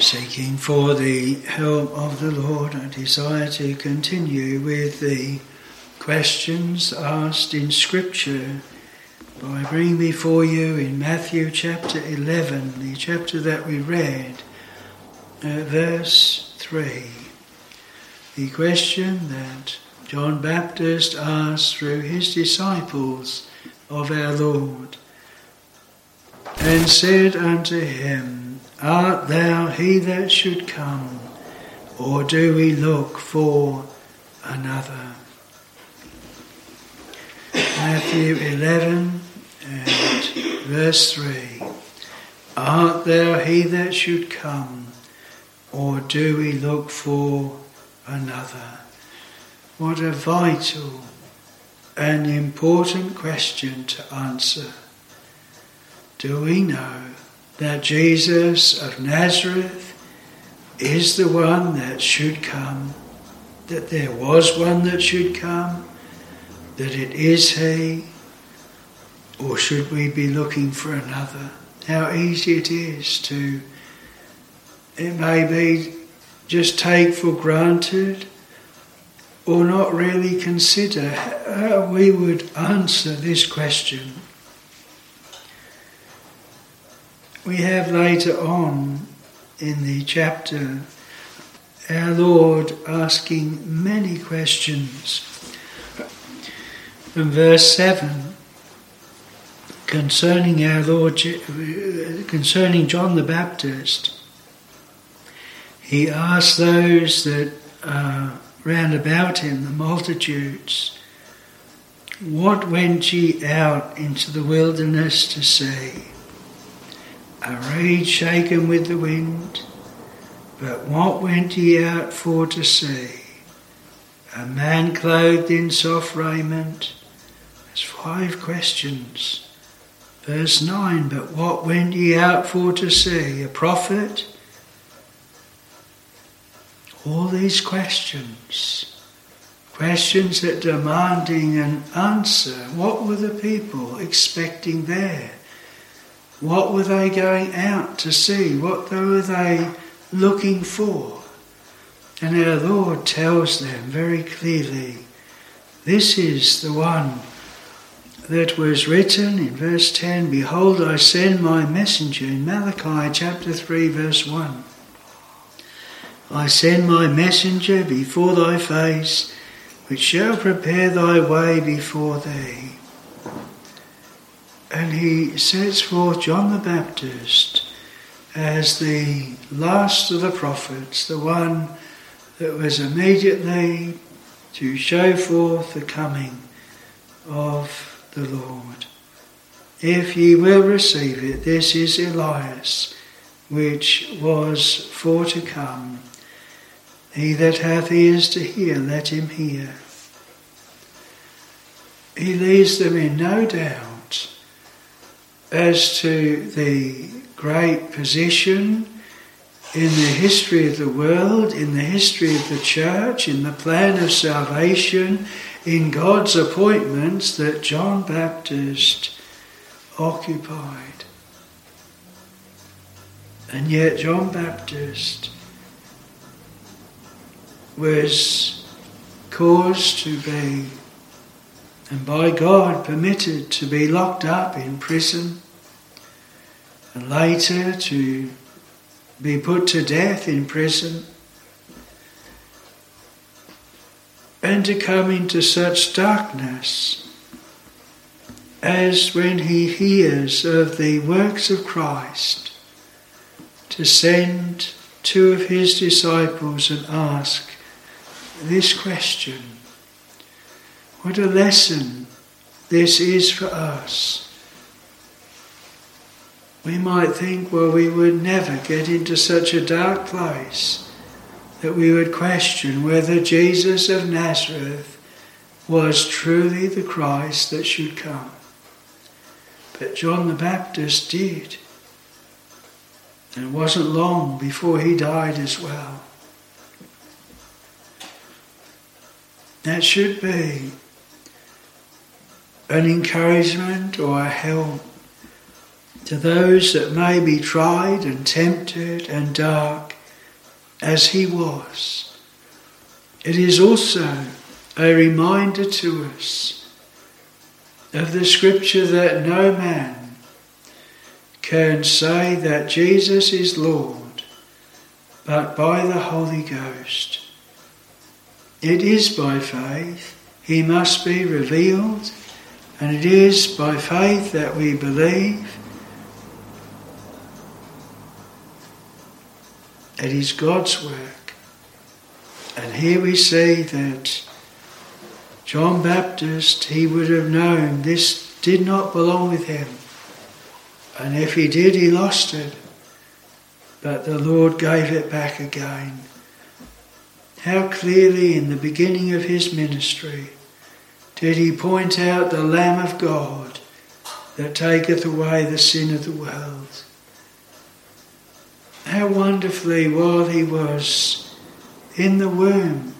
Seeking for the help of the Lord, I desire to continue with the questions asked in Scripture by bringing before you in Matthew chapter 11, the chapter that we read, uh, verse 3. The question that John Baptist asked through his disciples of our Lord, and said unto him, Art thou he that should come, or do we look for another? Matthew 11 and verse 3 Art thou he that should come, or do we look for another? What a vital and important question to answer. Do we know that Jesus of Nazareth is the one that should come? That there was one that should come? That it is He? Or should we be looking for another? How easy it is to, it may be just take for granted or not really consider how we would answer this question. We have later on in the chapter our Lord asking many questions. In verse 7, concerning our Lord, concerning John the Baptist, he asked those that are round about him, the multitudes, What went ye out into the wilderness to see? A reed shaken with the wind? But what went ye out for to see? A man clothed in soft raiment? There's five questions. Verse 9, but what went ye out for to see? A prophet? All these questions, questions that demanding an answer. What were the people expecting there? What were they going out to see? What were they looking for? And our Lord tells them very clearly this is the one that was written in verse 10 Behold, I send my messenger in Malachi chapter 3, verse 1. I send my messenger before thy face, which shall prepare thy way before thee. And he sets forth John the Baptist as the last of the prophets, the one that was immediately to show forth the coming of the Lord. If ye will receive it, this is Elias, which was for to come. He that hath ears to hear, let him hear. He leaves them in no doubt as to the great position in the history of the world, in the history of the church, in the plan of salvation, in God's appointments that John Baptist occupied. And yet, John Baptist was caused to be, and by God permitted to be locked up in prison, and later to be put to death in prison, and to come into such darkness as when he hears of the works of Christ, to send two of his disciples and ask, this question. What a lesson this is for us. We might think, well, we would never get into such a dark place that we would question whether Jesus of Nazareth was truly the Christ that should come. But John the Baptist did. And it wasn't long before he died as well. That should be an encouragement or a help to those that may be tried and tempted and dark as he was. It is also a reminder to us of the scripture that no man can say that Jesus is Lord but by the Holy Ghost. It is by faith he must be revealed, and it is by faith that we believe It is God's work. And here we see that John Baptist, he would have known this did not belong with him. And if he did, he lost it. But the Lord gave it back again. How clearly in the beginning of his ministry did he point out the Lamb of God that taketh away the sin of the world how wonderfully while he was in the womb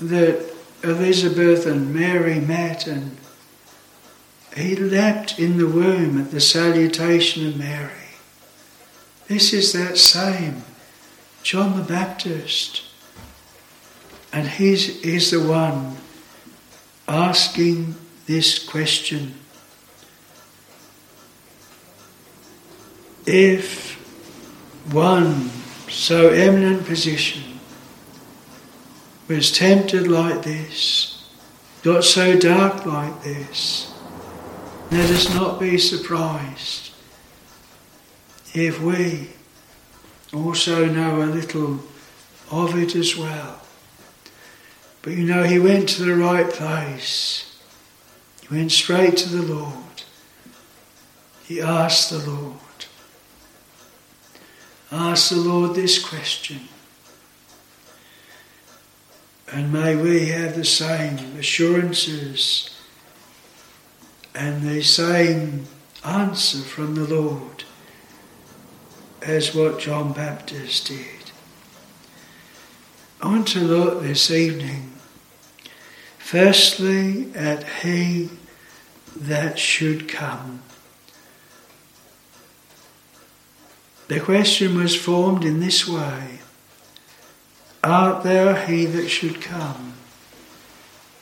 that Elizabeth and Mary met and he leapt in the womb at the salutation of Mary. This is that same John the Baptist. And he is the one asking this question. If one so eminent position was tempted like this, got so dark like this, let us not be surprised if we also know a little of it as well. But you know, he went to the right place. He went straight to the Lord. He asked the Lord. Ask the Lord this question. And may we have the same assurances and the same answer from the Lord as what John Baptist did. I want to look this evening, firstly, at He that should come. The question was formed in this way Art thou he that should come?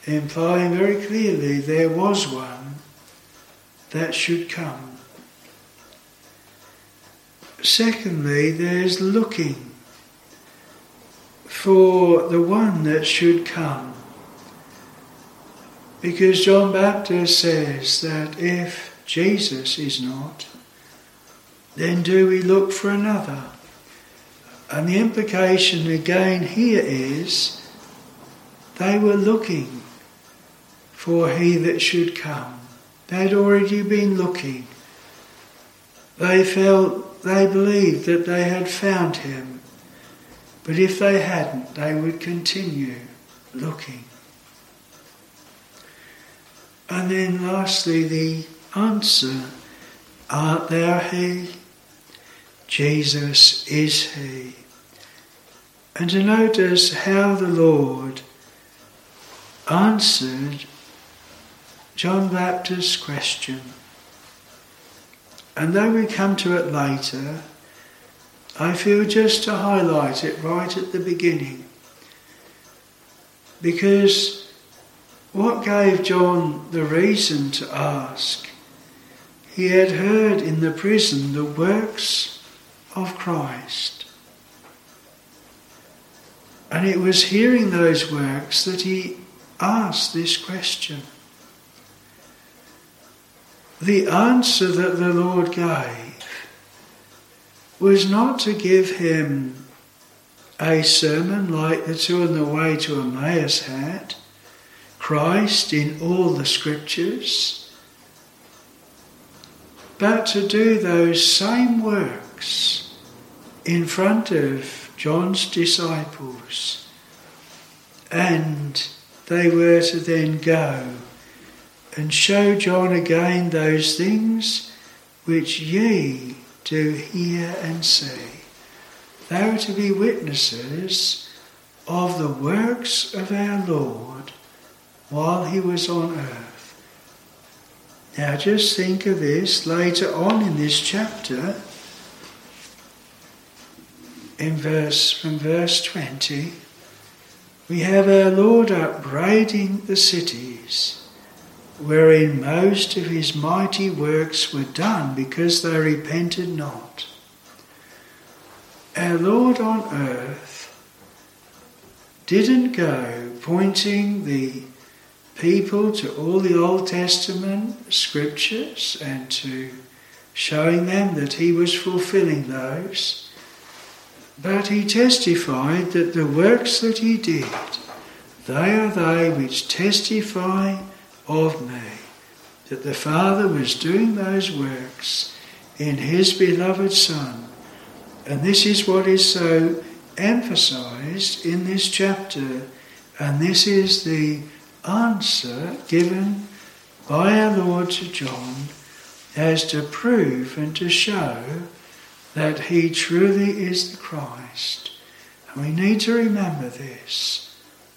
Implying very clearly there was one that should come. Secondly, there's looking for the one that should come. Because John Baptist says that if Jesus is not, then do we look for another? And the implication again here is they were looking for he that should come. They'd already been looking. They felt, they believed that they had found him. But if they hadn't, they would continue looking. And then lastly, the answer Art thou he? Jesus is He. And to notice how the Lord answered John Baptist's question. And though we come to it later, I feel just to highlight it right at the beginning. Because what gave John the reason to ask? He had heard in the prison the works of Christ. And it was hearing those works that he asked this question. The answer that the Lord gave was not to give him a sermon like the two on the way to Emmaus had, Christ in all the scriptures, but to do those same works in front of John's disciples, and they were to then go and show John again those things which ye do hear and see. They were to be witnesses of the works of our Lord while he was on earth. Now just think of this later on in this chapter, in verse from verse 20, we have our Lord upbraiding the cities wherein most of his mighty works were done because they repented not. Our Lord on earth didn't go pointing the people to all the Old Testament scriptures and to showing them that he was fulfilling those. But he testified that the works that he did, they are they which testify of me, that the Father was doing those works in his beloved Son. And this is what is so emphasized in this chapter, and this is the answer given by our Lord to John as to prove and to show that he truly is the Christ. And we need to remember this.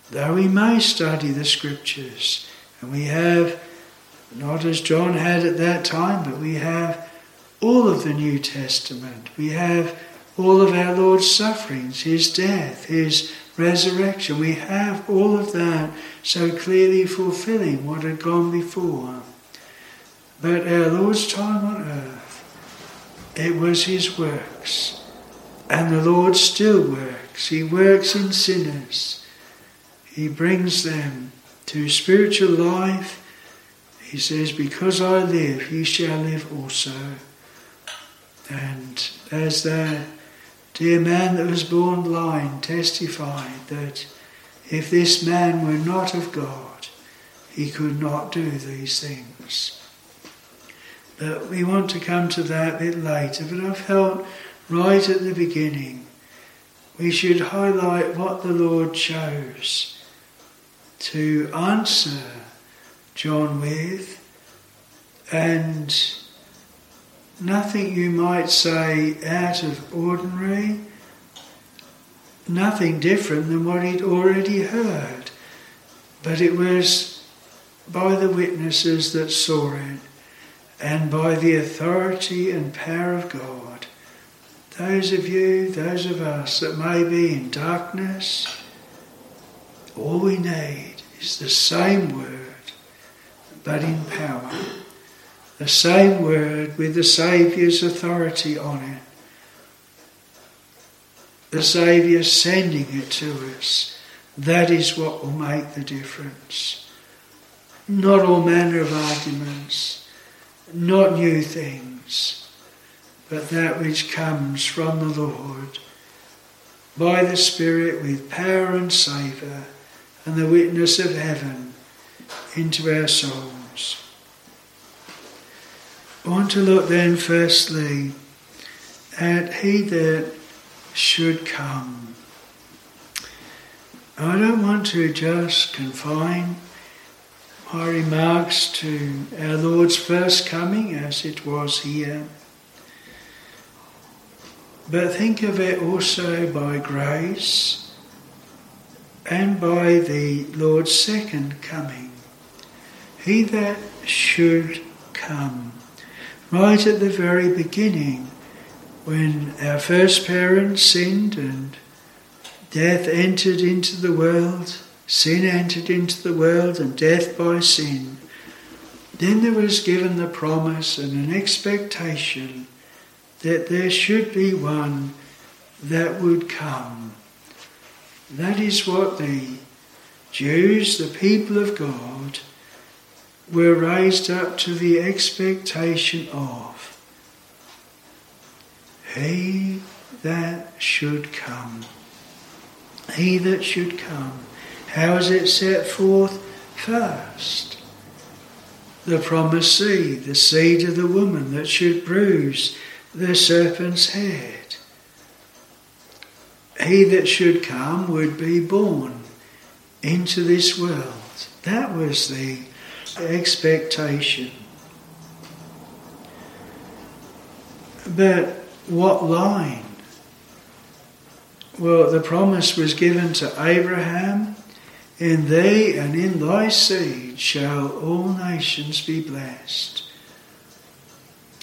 Though we may study the scriptures, and we have, not as John had at that time, but we have all of the New Testament. We have all of our Lord's sufferings, his death, his resurrection. We have all of that so clearly fulfilling what had gone before. But our Lord's time on earth, it was his works. And the Lord still works. He works in sinners. He brings them to spiritual life. He says, Because I live, you shall live also. And as the dear man that was born blind testified that if this man were not of God, he could not do these things. But we want to come to that a bit later. But I felt right at the beginning we should highlight what the Lord chose to answer John with, and nothing you might say out of ordinary, nothing different than what he'd already heard. But it was by the witnesses that saw it and by the authority and power of God. Those of you, those of us that may be in darkness, all we need is the same word, but in power the same word with the Saviour's authority on it. The Saviour sending it to us. That is what will make the difference. Not all manner of arguments, not new things, but that which comes from the Lord by the Spirit with power and savour and the witness of heaven into our souls. I want to look then, firstly, at He that should come. I don't want to just confine my remarks to our Lord's first coming as it was here, but think of it also by grace and by the Lord's second coming. He that should come right at the very beginning, when our first parents sinned and death entered into the world, sin entered into the world, and death by sin, then there was given the promise and an expectation that there should be one that would come. That is what the Jews, the people of God, were raised up to the expectation of He that should come. He that should come. How is it set forth? First, the promised seed, the seed of the woman that should bruise the serpent's head. He that should come would be born into this world. That was the expectation. But what line? Well, the promise was given to Abraham In thee and in thy seed shall all nations be blessed.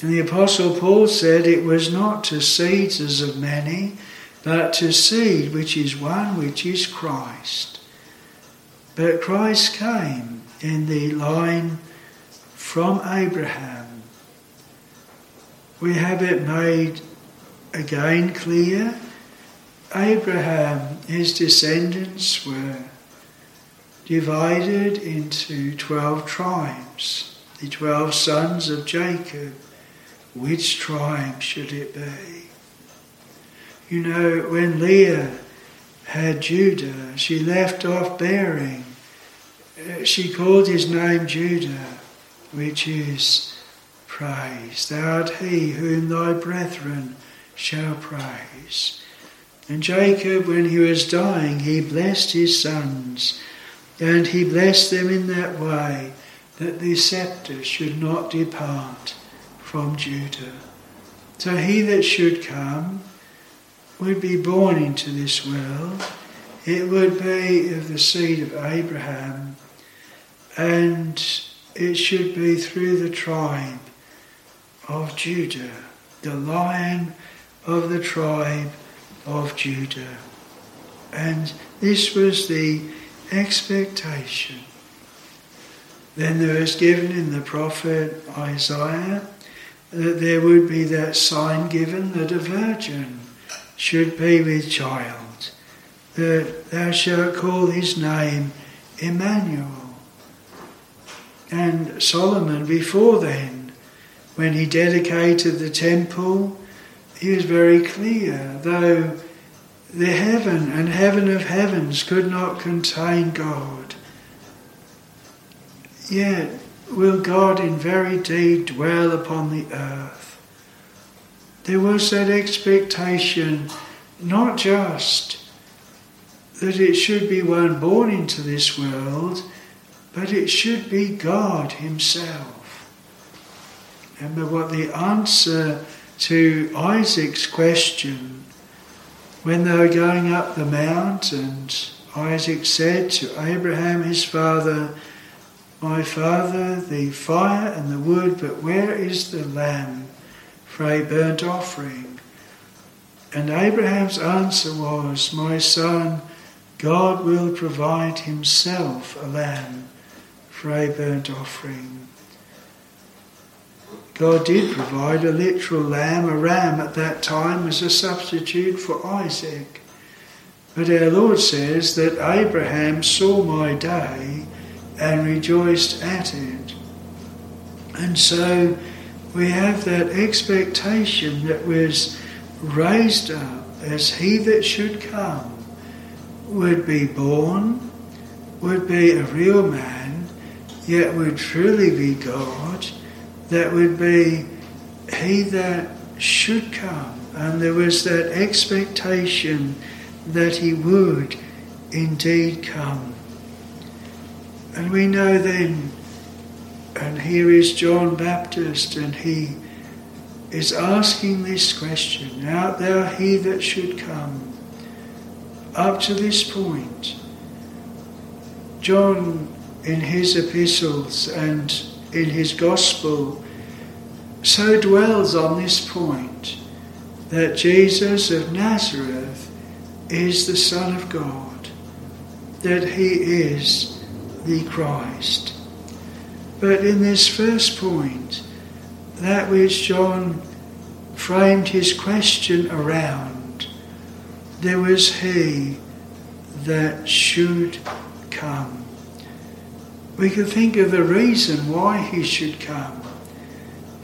And the Apostle Paul said it was not to seeds as of many, but to seed which is one, which is Christ. But Christ came in the line from Abraham. We have it made again clear. Abraham, his descendants were divided into 12 tribes, the 12 sons of Jacob. Which tribe should it be? You know, when Leah had Judah, she left off bearing. She called his name Judah, which is praise. Thou art he whom thy brethren shall praise. And Jacob, when he was dying, he blessed his sons, and he blessed them in that way that the sceptre should not depart from Judah. So he that should come would be born into this world. It would be of the seed of Abraham, and it should be through the tribe of Judah, the lion of the tribe of Judah. And this was the expectation. Then there is given in the prophet Isaiah that there would be that sign given that a virgin should be with child, that thou shalt call his name Emmanuel. And Solomon, before then, when he dedicated the temple, he was very clear, though the heaven and heaven of heavens could not contain God, yet will God in very deed dwell upon the earth. There was that expectation not just that it should be one born into this world, but it should be God Himself. Remember what the answer to Isaac's question when they were going up the mount, and Isaac said to Abraham his father, my father, the fire and the wood, but where is the lamb for a burnt offering? And Abraham's answer was, My son, God will provide himself a lamb for a burnt offering. God did provide a literal lamb, a ram at that time, as a substitute for Isaac. But our Lord says that Abraham saw my day and rejoiced at it. And so we have that expectation that was raised up as he that should come would be born, would be a real man, yet would truly be God, that would be he that should come. And there was that expectation that he would indeed come. And we know then, and here is John Baptist, and he is asking this question Art thou he that should come? Up to this point, John, in his epistles and in his gospel, so dwells on this point that Jesus of Nazareth is the Son of God, that he is the Christ. But in this first point, that which John framed his question around, there was he that should come. We could think of the reason why he should come.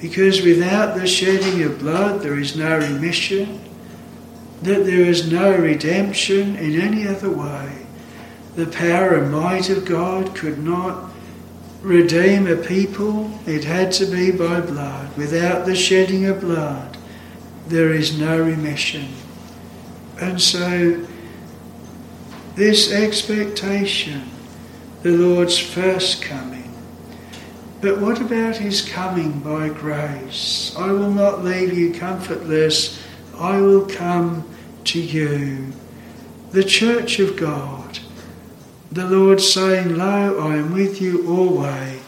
Because without the shedding of blood, there is no remission, that there is no redemption in any other way the power and might of God could not redeem a people, it had to be by blood. Without the shedding of blood, there is no remission. And so, this expectation, the Lord's first coming. But what about his coming by grace? I will not leave you comfortless, I will come to you. The church of God the Lord saying, Lo, I am with you always,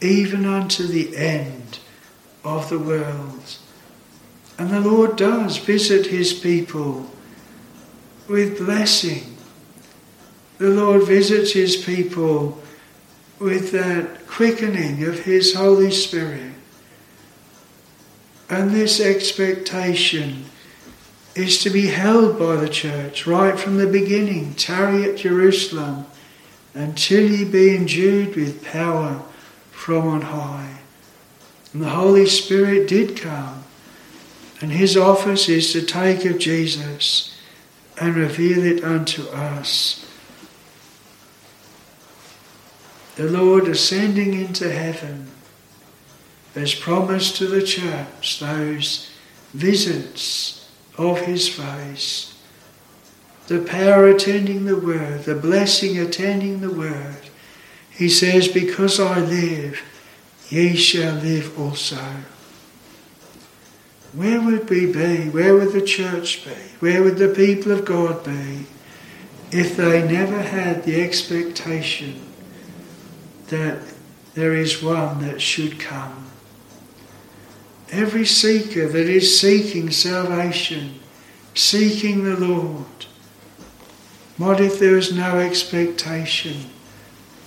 even unto the end of the world. And the Lord does visit his people with blessing. The Lord visits his people with that quickening of his Holy Spirit. And this expectation is to be held by the church right from the beginning. Tarry at Jerusalem until ye be endued with power from on high. And the Holy Spirit did come, and his office is to take of Jesus and reveal it unto us. The Lord ascending into heaven has promised to the church those visits of his face, the power attending the word, the blessing attending the word. He says, Because I live, ye shall live also. Where would we be? Where would the church be? Where would the people of God be if they never had the expectation that there is one that should come? Every seeker that is seeking salvation, seeking the Lord, what if there is no expectation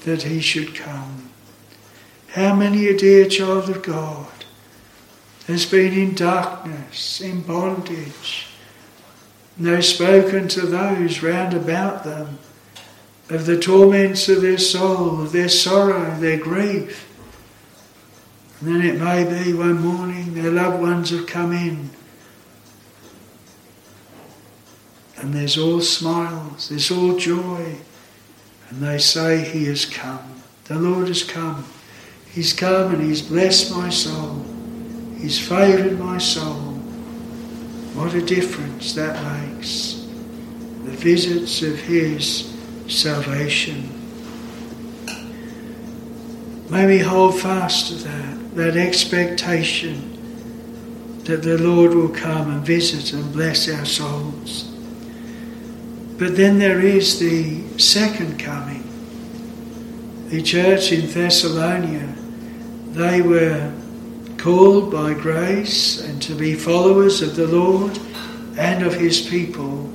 that he should come? How many a dear child of God has been in darkness, in bondage, they've spoken to those round about them of the torments of their soul, of their sorrow, their grief. And then it may be one morning their loved ones have come in. And there's all smiles, there's all joy. And they say, He has come. The Lord has come. He's come and He's blessed my soul. He's favoured my soul. What a difference that makes. The visits of His salvation. May we hold fast to that, that expectation that the Lord will come and visit and bless our souls. But then there is the second coming. The church in Thessalonica, they were called by grace and to be followers of the Lord and of his people.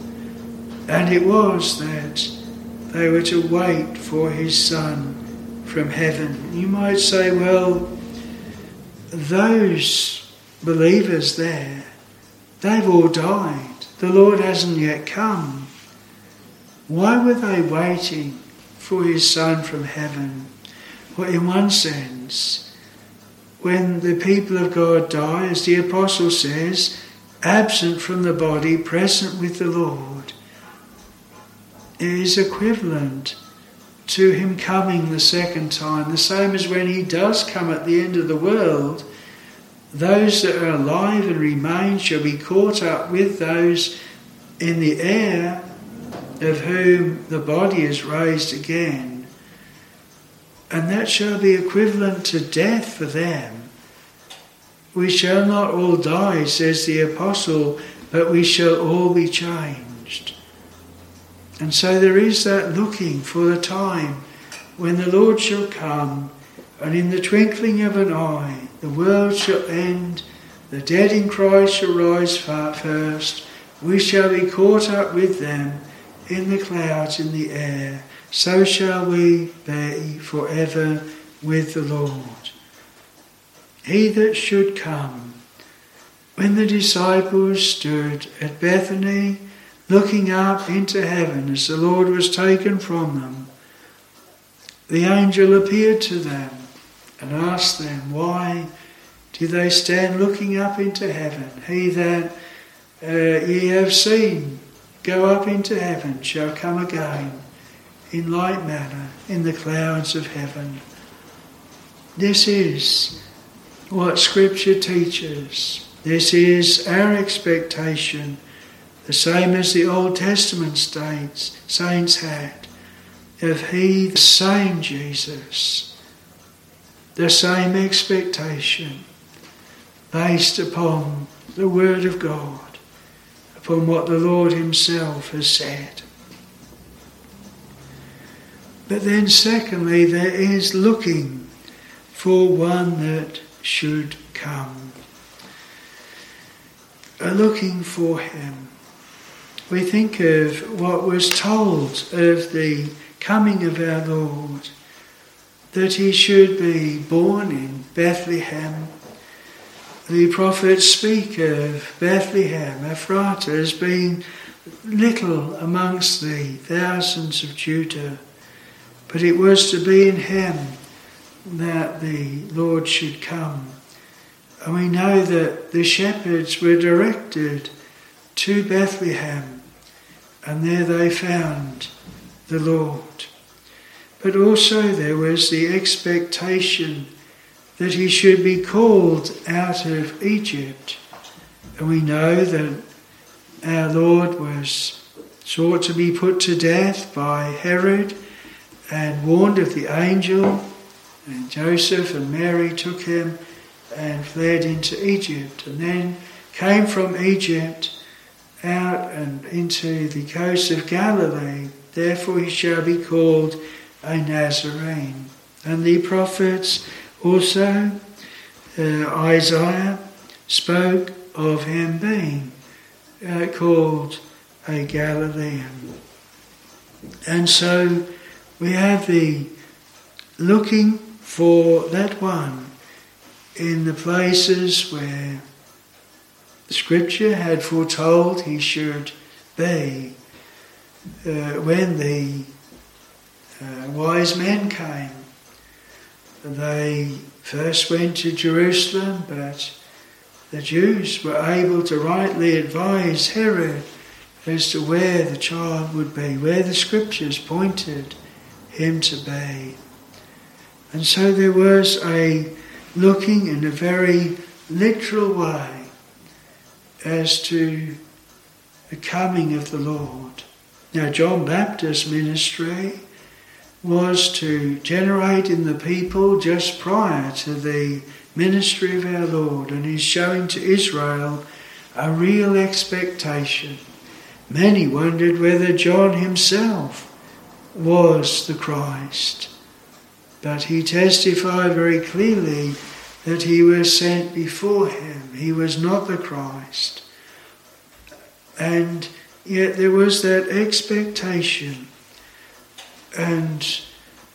And it was that they were to wait for his Son from heaven. You might say, well, those believers there, they've all died. The Lord hasn't yet come. Why were they waiting for his Son from heaven? Well, in one sense, when the people of God die, as the apostle says, absent from the body, present with the Lord, is equivalent to him coming the second time. The same as when he does come at the end of the world, those that are alive and remain shall be caught up with those in the air of whom the body is raised again and that shall be equivalent to death for them. We shall not all die, says the apostle, but we shall all be changed. And so there is that looking for the time when the Lord shall come, and in the twinkling of an eye the world shall end, the dead in Christ shall rise first, we shall be caught up with them in the clouds in the air. So shall we be forever with the Lord. He that should come, when the disciples stood at Bethany looking up into heaven as the Lord was taken from them, the angel appeared to them and asked them, Why do they stand looking up into heaven? He that uh, ye have seen go up into heaven shall come again in like manner in the clouds of heaven. This is what Scripture teaches. This is our expectation, the same as the Old Testament states, saints had, of He, the same Jesus, the same expectation, based upon the Word of God, upon what the Lord Himself has said. But then, secondly, there is looking for one that should come, a looking for him. We think of what was told of the coming of our Lord, that he should be born in Bethlehem. The prophets speak of Bethlehem, Ephrata, as being little amongst the thousands of Judah, but it was to be in him that the Lord should come. And we know that the shepherds were directed to Bethlehem, and there they found the Lord. But also there was the expectation that he should be called out of Egypt. And we know that our Lord was sought to be put to death by Herod and warned of the angel and Joseph and Mary took him and fled into Egypt, and then came from Egypt out and into the coast of Galilee. Therefore, he shall be called a Nazarene. And the prophets also, uh, Isaiah, spoke of him being uh, called a Galilean. And so we have the looking for that one in the places where Scripture had foretold he should be. Uh, when the uh, wise men came, they first went to Jerusalem, but the Jews were able to rightly advise Herod as to where the child would be, where the Scriptures pointed him to be. And so there was a looking in a very literal way as to the coming of the Lord. Now, John Baptist's ministry was to generate in the people just prior to the ministry of our Lord, and he's showing to Israel a real expectation. Many wondered whether John himself was the Christ. But he testified very clearly that he was sent before him. He was not the Christ. And yet there was that expectation. And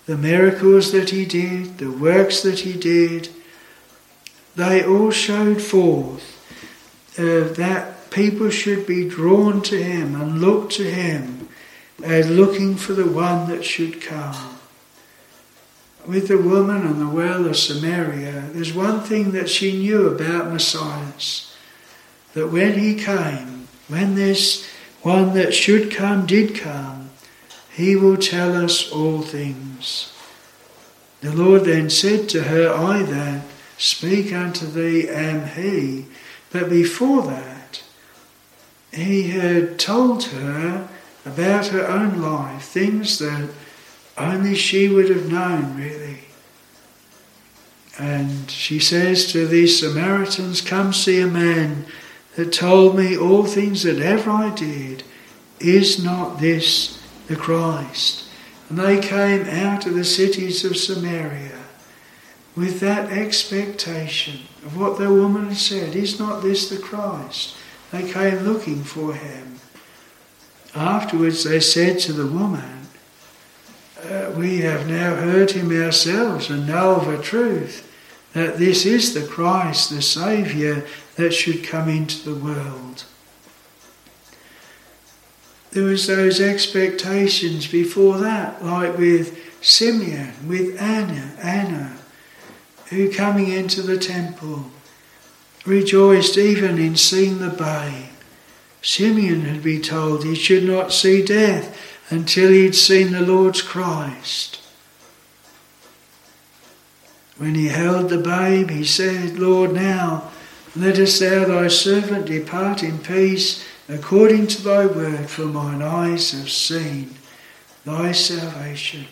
the miracles that he did, the works that he did, they all showed forth uh, that people should be drawn to him and look to him as looking for the one that should come with the woman on the well of Samaria, there's one thing that she knew about Messiah that when he came, when this one that should come did come, he will tell us all things. The Lord then said to her, I that speak unto thee am he. But before that, he had told her about her own life, things that only she would have known, really. And she says to these Samaritans, Come see a man that told me all things that ever I did. Is not this the Christ? And they came out of the cities of Samaria with that expectation of what the woman said. Is not this the Christ? They came looking for him. Afterwards, they said to the woman, uh, we have now heard him ourselves and know of a truth that this is the Christ, the Saviour that should come into the world. There was those expectations before that, like with Simeon, with Anna, Anna, who coming into the temple rejoiced even in seeing the babe. Simeon had been told he should not see death until he'd seen the Lord's Christ. When he held the babe, he said, Lord, now lettest thou thy servant depart in peace according to thy word, for mine eyes have seen thy salvation.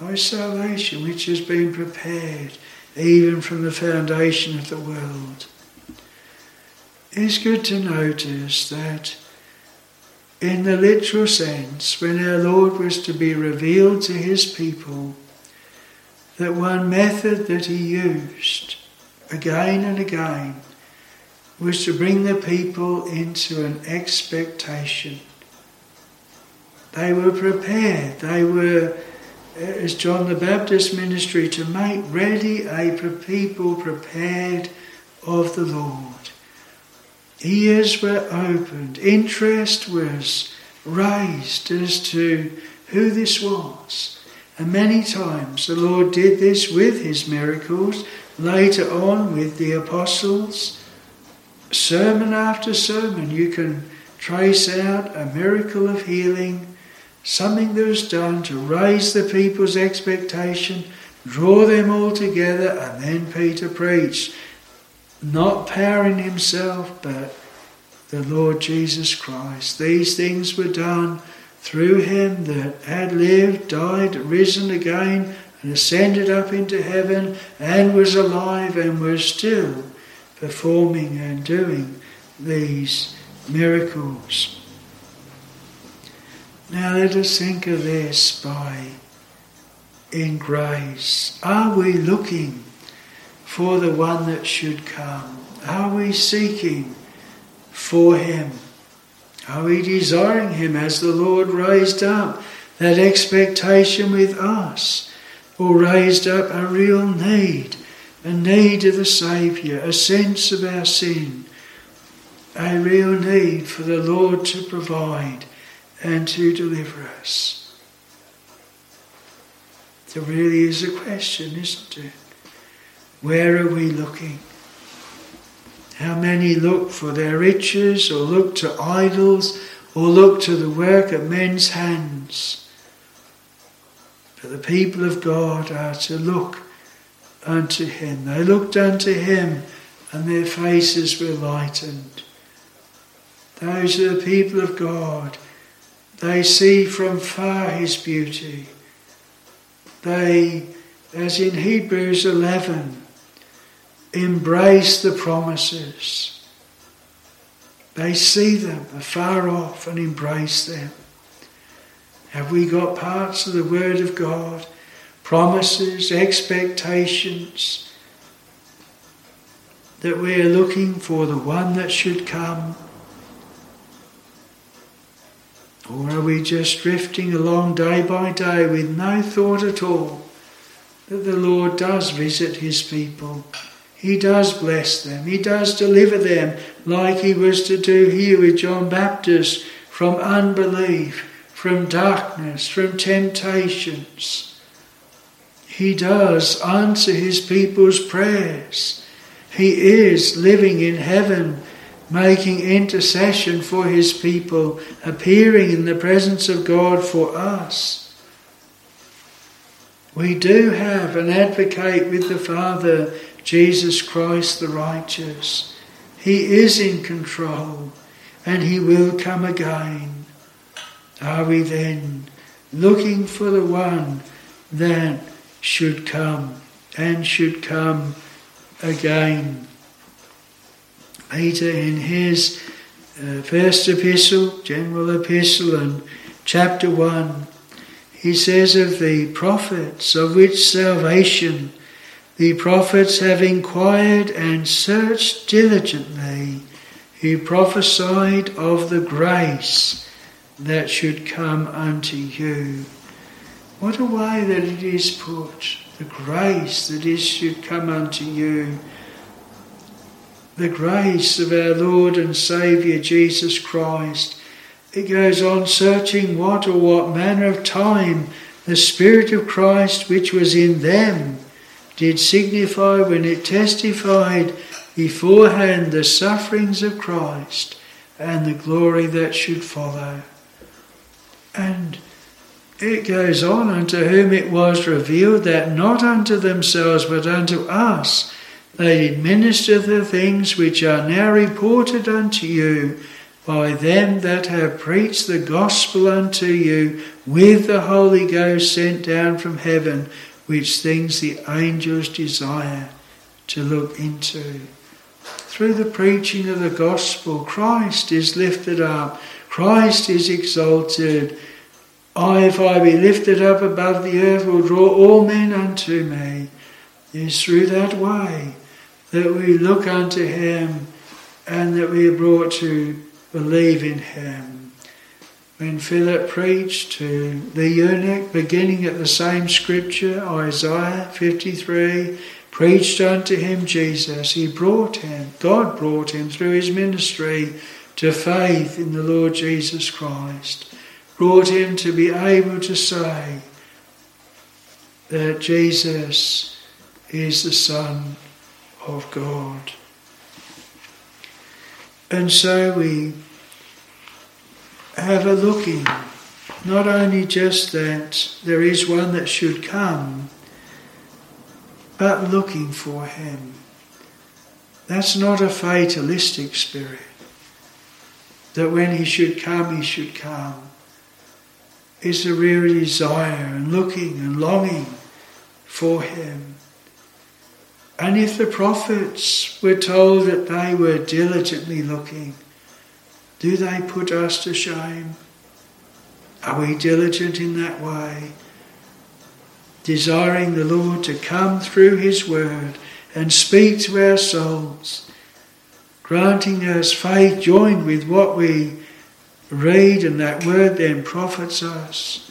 Thy salvation, which has been prepared even from the foundation of the world. It's good to notice that in the literal sense, when our Lord was to be revealed to his people, that one method that he used again and again was to bring the people into an expectation. They were prepared. They were, uh, as John the Baptist ministry, to make ready a people prepared of the Lord. Ears were opened, interest was raised as to who this was. And many times the Lord did this with his miracles, later on with the apostles. Sermon after sermon, you can trace out a miracle of healing, something that was done to raise the people's expectation, draw them all together, and then Peter preached not power in himself, but the Lord Jesus Christ. These things were done through him that had lived, died, risen again, and ascended up into heaven, and was alive and was still performing and doing these miracles. Now let us think of this by in grace. Are we looking for the one that should come? Are we seeking for him? Are we desiring him as the Lord raised up that expectation with us? Or raised up a real need, a need of the Saviour, a sense of our sin, a real need for the Lord to provide and to deliver us? There really is a question, isn't it? Where are we looking? How many look for their riches or look to idols or look to the work of men's hands? But the people of God are to look unto Him. They looked unto Him and their faces were lightened. Those are the people of God. They see from far His beauty. They, as in Hebrews 11, embrace the promises. They see them afar off and embrace them. Have we got parts of the Word of God, promises, expectations, that we are looking for the one that should come? Or are we just drifting along day by day with no thought at all that the Lord does visit his people? He does bless them. He does deliver them like he was to do here with John Baptist from unbelief, from darkness, from temptations. He does answer his people's prayers. He is living in heaven, making intercession for his people, appearing in the presence of God for us. We do have an advocate with the Father Jesus Christ the righteous. He is in control and he will come again. Are we then looking for the one that should come and should come again? Peter, in his uh, first epistle, general epistle, and chapter 1, he says of the prophets, of which salvation the prophets have inquired and searched diligently, who prophesied of the grace that should come unto you. What a way that it is put, the grace that is should come unto you. The grace of our Lord and Saviour Jesus Christ. It goes on searching what or what manner of time the Spirit of Christ which was in them did signify when it testified beforehand the sufferings of Christ and the glory that should follow. And it goes on unto whom it was revealed that not unto themselves but unto us they did minister the things which are now reported unto you by them that have preached the gospel unto you with the Holy Ghost sent down from heaven which things the angels desire to look into. Through the preaching of the gospel, Christ is lifted up, Christ is exalted. I, if I be lifted up above the earth, will draw all men unto me. It is through that way that we look unto him and that we are brought to believe in him. When Philip preached to the eunuch, beginning at the same scripture, Isaiah 53, preached unto him Jesus, he brought him, God brought him through his ministry to faith in the Lord Jesus Christ, brought him to be able to say that Jesus is the Son of God. And so we have a looking, not only just that there is one that should come, but looking for him. That's not a fatalistic spirit. That when he should come, he should come. It's a real desire and looking and longing for him. And if the prophets were told that they were diligently looking, do they put us to shame? Are we diligent in that way? Desiring the Lord to come through His Word and speak to our souls, granting us faith joined with what we read, and that Word then profits us.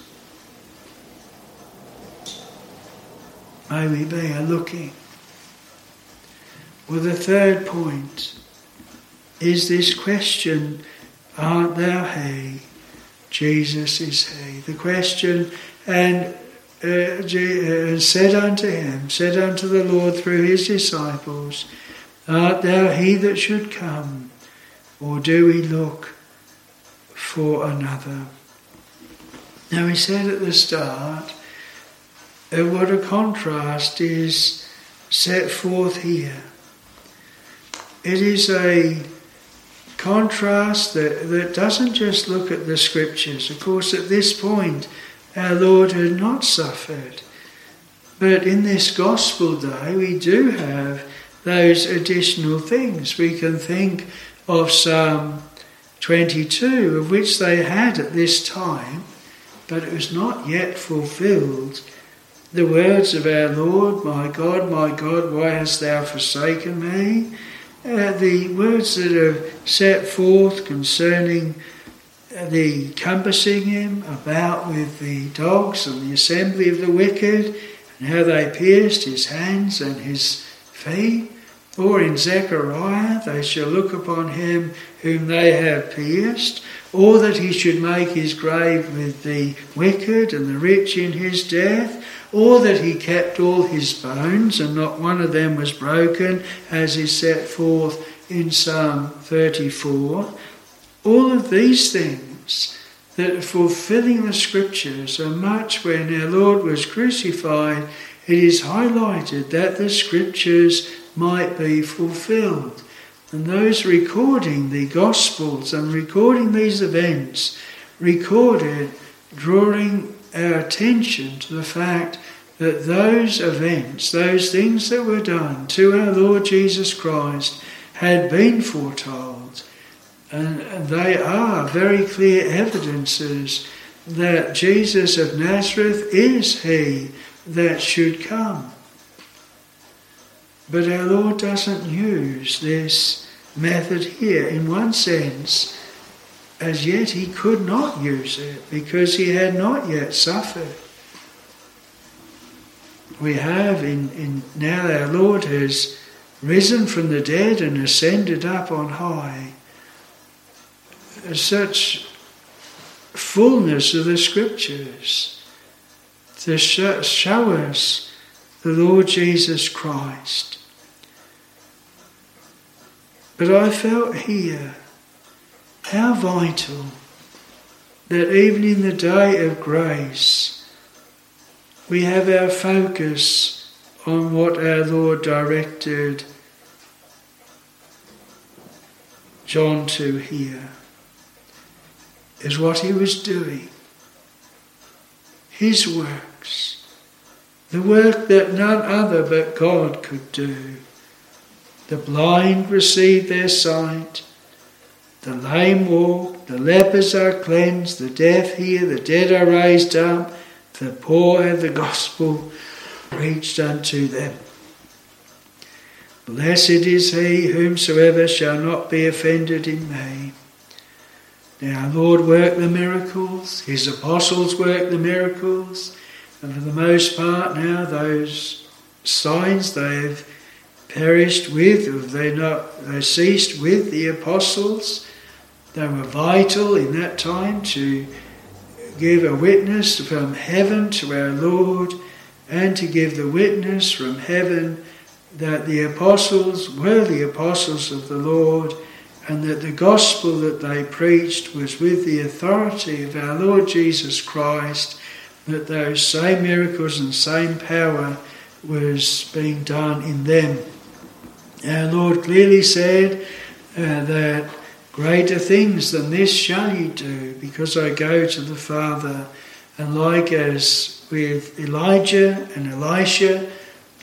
May we be a looking. Well, the third point is this question Art thou he? Jesus is he. The question, and uh, uh, said unto him, said unto the Lord through his disciples, Art thou he that should come, or do we look for another? Now, he said at the start, uh, what a contrast is set forth here. It is a contrast that, that doesn't just look at the scriptures. Of course, at this point, our Lord had not suffered. But in this gospel day, we do have those additional things. We can think of Psalm 22, of which they had at this time, but it was not yet fulfilled. The words of our Lord, My God, my God, why hast thou forsaken me? Uh, the words that are set forth concerning uh, the compassing him about with the dogs and the assembly of the wicked, and how they pierced his hands and his feet. Or in Zechariah, they shall look upon him whom they have pierced, or that he should make his grave with the wicked and the rich in his death, or that he kept all his bones and not one of them was broken, as is set forth in Psalm 34. All of these things that fulfilling the scriptures are much when our Lord was crucified, it is highlighted that the scriptures might be fulfilled. And those recording the Gospels and recording these events recorded drawing our attention to the fact that those events, those things that were done to our Lord Jesus Christ, had been foretold. And they are very clear evidences that Jesus of Nazareth is He that should come. But our Lord doesn't use this method here. In one sense, as yet he could not use it because he had not yet suffered. We have in, in now our Lord has risen from the dead and ascended up on high. Such fullness of the scriptures to show us the Lord Jesus Christ. But I felt here how vital that even in the day of grace, we have our focus on what our Lord directed John to hear, is what he was doing. His works, the work that none other but God could do. The blind receive their sight, the lame walk, the lepers are cleansed, the deaf hear, the dead are raised up, the poor have the gospel preached unto them. Blessed is he whomsoever shall not be offended in me. Now, Lord worked the miracles, his apostles worked the miracles, and for the most part now those signs they've perished with, or they not they ceased with the apostles. They were vital in that time to give a witness from heaven to our Lord and to give the witness from heaven that the apostles were the apostles of the Lord and that the gospel that they preached was with the authority of our Lord Jesus Christ, that those same miracles and same power was being done in them. Our Lord clearly said uh, that greater things than this shall you do, because I go to the Father. And like as with Elijah and Elisha,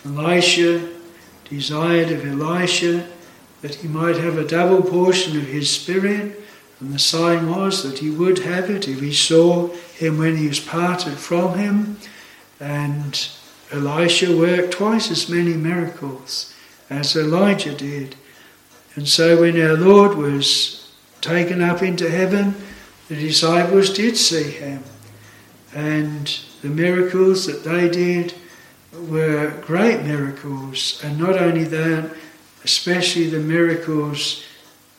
Elisha desired of Elisha that he might have a double portion of his spirit, and the sign was that he would have it if he saw him when he was parted from him. And Elisha worked twice as many miracles as Elijah did. And so when our Lord was taken up into heaven, the disciples did see him. And the miracles that they did were great miracles, and not only that, especially the miracles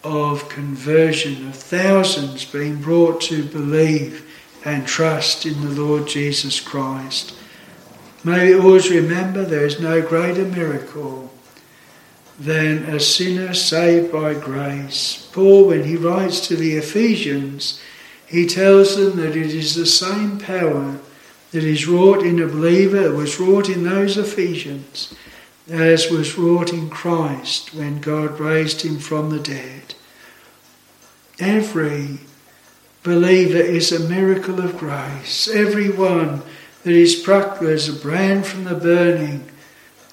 of conversion, of thousands being brought to believe and trust in the Lord Jesus Christ. May we always remember there is no greater miracle than a sinner saved by grace. Paul, when he writes to the Ephesians, he tells them that it is the same power that is wrought in a believer, was wrought in those Ephesians, as was wrought in Christ when God raised him from the dead. Every believer is a miracle of grace. Every one that is plucked as a brand from the burning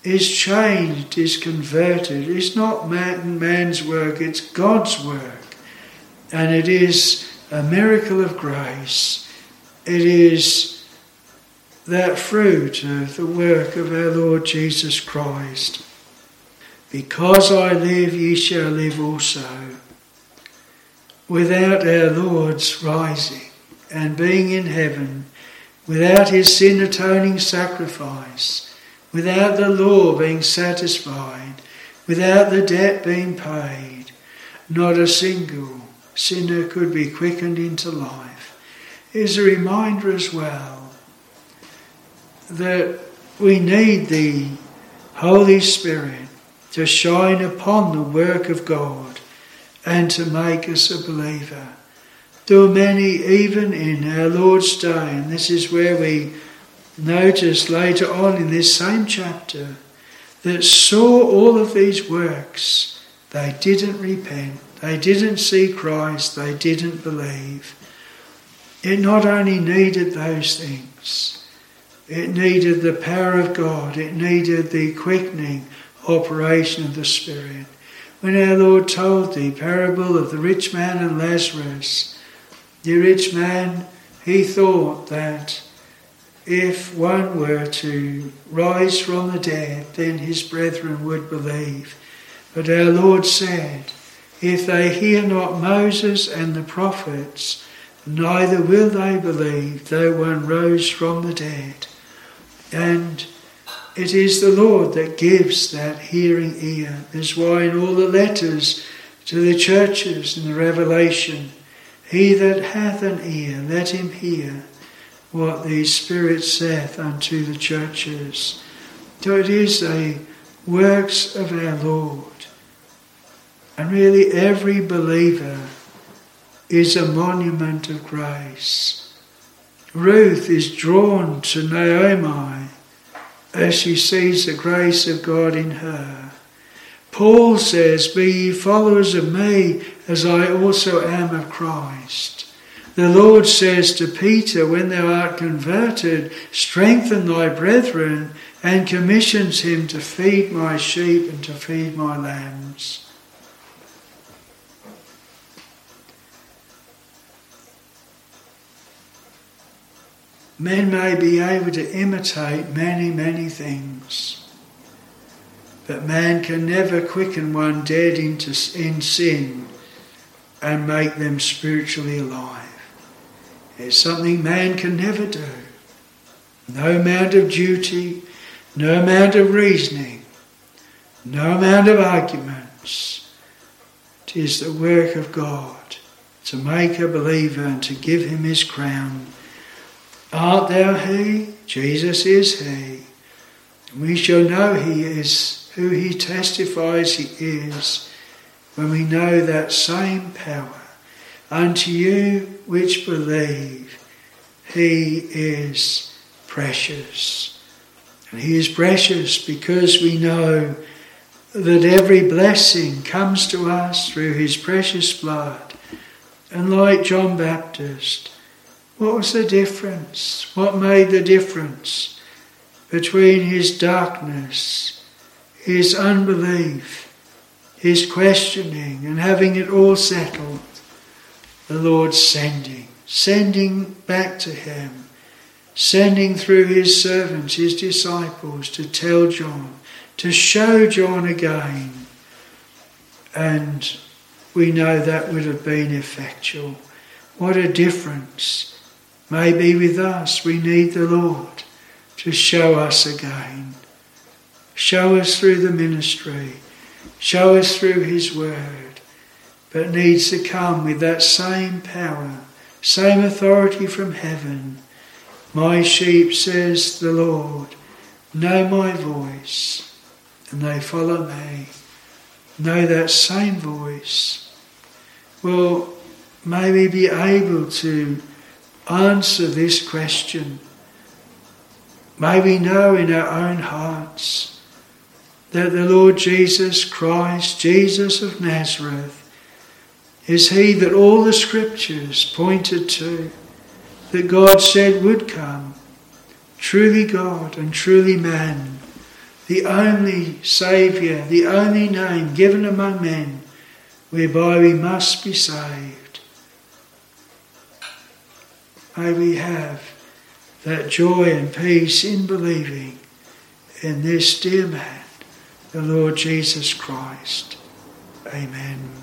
is changed, is converted. It's not man, man's work, it's God's work. And it is a miracle of grace. It is that fruit of the work of our Lord Jesus Christ. Because I live, ye shall live also. Without our Lord's rising and being in heaven, without his sin atoning sacrifice, without the law being satisfied, without the debt being paid, not a single sinner could be quickened into life, is a reminder as well that we need the Holy Spirit to shine upon the work of God and to make us a believer. There were many, even in our Lord's day, and this is where we notice later on in this same chapter, that saw all of these works. They didn't repent, they didn't see Christ, they didn't believe. It not only needed those things, it needed the power of God. It needed the quickening operation of the Spirit. When our Lord told the parable of the rich man and Lazarus, the rich man, he thought that if one were to rise from the dead, then his brethren would believe. But our Lord said, If they hear not Moses and the prophets, neither will they believe, though one rose from the dead. And it is the Lord that gives that hearing ear. That's why in all the letters to the churches in the Revelation, he that hath an ear, let him hear what the Spirit saith unto the churches. So it is the works of our Lord. And really, every believer is a monument of grace. Ruth is drawn to Naomi as she sees the grace of God in her. Paul says, Be ye followers of me as I also am of Christ. The Lord says to Peter, When thou art converted, strengthen thy brethren, and commissions him to feed my sheep and to feed my lambs. men may be able to imitate many, many things. But man can never quicken one dead into, in sin and make them spiritually alive. It's something man can never do. No amount of duty, no amount of reasoning, no amount of arguments. It is the work of God to make a believer and to give him his crown. Art thou he? Jesus is he. We shall know he is who he testifies he is when we know that same power. Unto you which believe, he is precious. And he is precious because we know that every blessing comes to us through his precious blood. And like John Baptist, what was the difference? What made the difference between his darkness, his unbelief, his questioning, and having it all settled? The Lord sending, sending back to him, sending through his servants, his disciples, to tell John to show John again. And we know that would have been effectual. What a difference. Maybe with us, we need the Lord to show us again. Show us through the ministry, show us through His Word, but needs to come with that same power, same authority from heaven. My sheep, says the Lord, know my voice and they follow me, know that same voice, will maybe be able to answer this question. May we know in our own hearts that the Lord Jesus Christ, Jesus of Nazareth, is He that all the scriptures pointed to, that God said would come, truly God and truly man the only Saviour, the only name given among men whereby we must be saved. May we have that joy and peace in believing in this dear man, the Lord Jesus Christ. Amen.